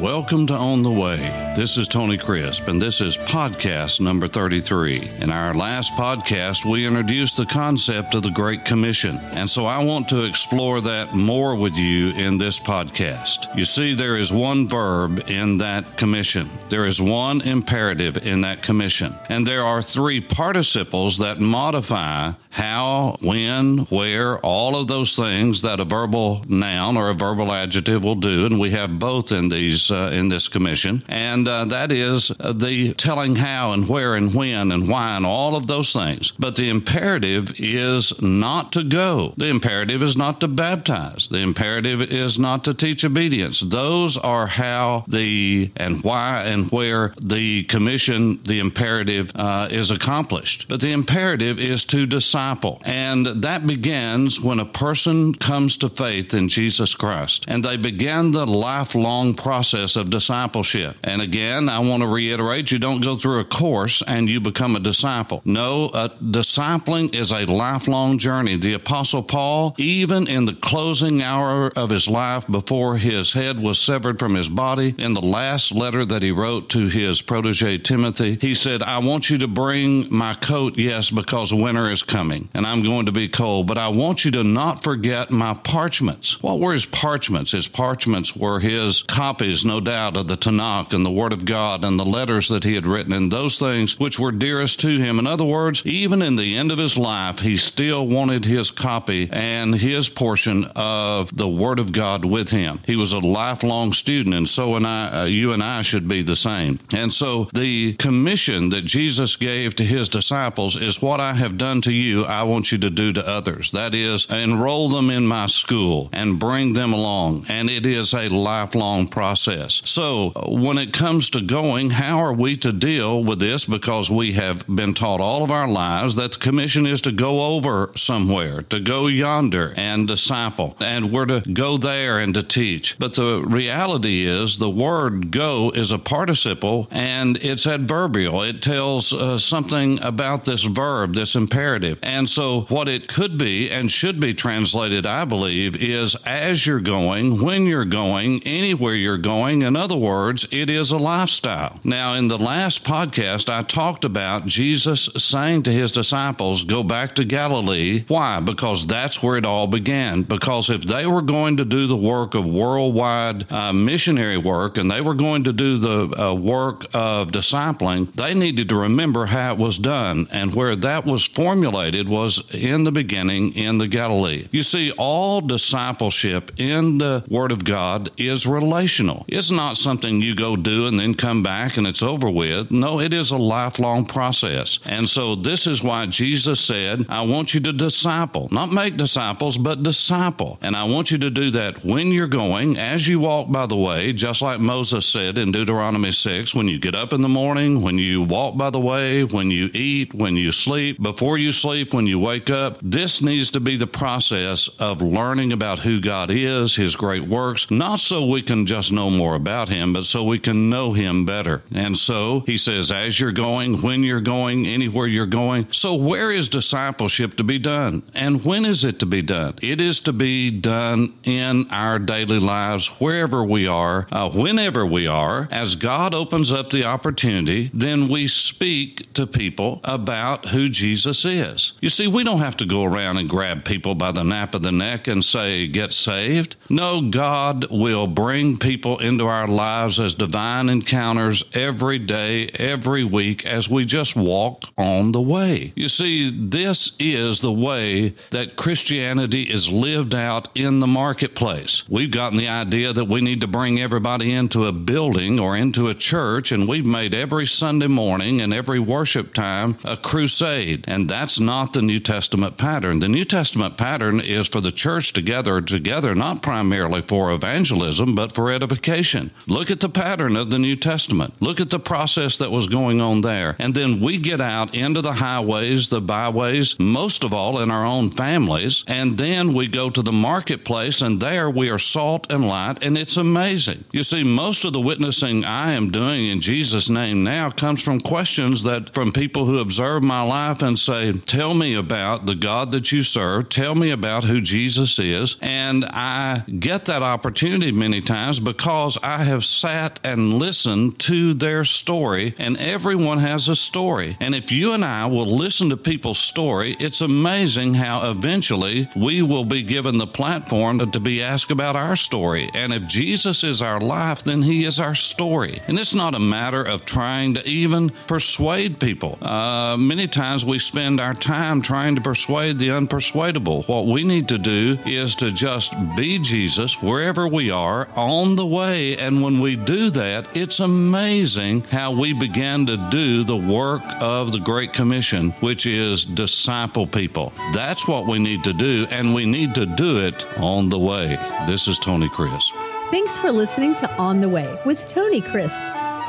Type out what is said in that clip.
Welcome to On the Way. This is Tony Crisp, and this is podcast number 33. In our last podcast, we introduced the concept of the Great Commission, and so I want to explore that more with you in this podcast. You see, there is one verb in that commission, there is one imperative in that commission, and there are three participles that modify how, when, where, all of those things that a verbal noun or a verbal adjective will do, and we have both in these uh, in this commission, and uh, that is uh, the telling how and where and when and why and all of those things. But the imperative is not to go. The imperative is not to baptize. The imperative is not to teach obedience. Those are how the and why and where the commission, the imperative uh, is accomplished. But the imperative is to disciple, and that begins when a person comes to faith in Jesus Christ, and they begin the lifelong process of discipleship. And again, I want to reiterate you don't go through a course and you become a disciple. No, a discipling is a lifelong journey. The Apostle Paul, even in the closing hour of his life before his head was severed from his body, in the last letter that he wrote to his protege Timothy, he said, I want you to bring my coat, yes, because winter is coming and I'm going to be cold, but I want you to not forget my parchments. What were his parchments? His parchments were his copies, no doubt, of the Tanakh and the Word of God and the letters that he had written and those things which were dearest to him. In other words, even in the end of his life, he still wanted his copy and his portion of the Word of God with him. He was a lifelong student, and so and I, uh, you and I should be the same. And so the commission that Jesus gave to his disciples is what I have done to you, I want you to do to others. That is, enroll them in my school and bring them along. And it is a lifelong process. So when it comes to going, how are we to deal with this? Because we have been taught all of our lives that the commission is to go over somewhere, to go yonder and disciple, and we're to go there and to teach. But the reality is the word go is a participle and it's adverbial. It tells uh, something about this verb, this imperative. And so what it could be and should be translated, I believe, is as you're going, when you're going, anywhere you're going. In other words, it is a lifestyle. Now, in the last podcast, I talked about Jesus saying to his disciples, Go back to Galilee. Why? Because that's where it all began. Because if they were going to do the work of worldwide uh, missionary work and they were going to do the uh, work of discipling, they needed to remember how it was done. And where that was formulated was in the beginning in the Galilee. You see, all discipleship in the Word of God is relational. It's not something you go do and then come back and it's over with. No, it is a lifelong process. And so this is why Jesus said, I want you to disciple, not make disciples, but disciple. And I want you to do that when you're going, as you walk by the way, just like Moses said in Deuteronomy 6, when you get up in the morning, when you walk by the way, when you eat, when you sleep, before you sleep, when you wake up. This needs to be the process of learning about who God is, His great works, not so we can just know more about Him, but so we can know Him better. And so He says, as you're going, when you're going, anywhere you're going. So, where is discipleship to be done? And when is it to be done? It is to be done in our daily lives, wherever we are, uh, whenever we are. As God opens up the opportunity, then we speak to people about who Jesus is. You see, we don't have to go around and grab people by the nape of the neck and say, get saved. No, God will bring people into our lives as divine encounters every day, every week, as we just walk on the way. You see, this is the way that Christianity is lived out in the marketplace. We've gotten the idea that we need to bring everybody into a building or into a church, and we've made every Sunday morning and every worship time a crusade. And that's not the New Testament pattern. The New Testament pattern is for the church to gather together, not primarily for evangelism, but for edification. Look at the pattern of the New Testament. Look at the process that was going on there. And then we get out into the highways, the byways, most of all in our own families. And then we go to the marketplace, and there we are salt and light, and it's amazing. You see, most of the witnessing I am doing in Jesus' name now comes from questions that from people who observe my life and say, Tell me about the God that you serve. Tell me about who Jesus is. And I get that opportunity many times because I have sat and listened to their story, and everyone has a story. And if you and I will listen to people's story, it's amazing how eventually we will be given the platform to be asked about our story. And if Jesus is our life, then he is our story. And it's not a matter of trying to even persuade people. Uh, many times we spend our time trying to persuade the unpersuadable. What we need to do is to just be Jesus wherever we are on the way. And when we do that, it's amazing how we begin to do the work of the Great Commission, which is disciple people. That's what we need to do, and we need to do it on the way. This is Tony Crisp. Thanks for listening to On the Way with Tony Crisp.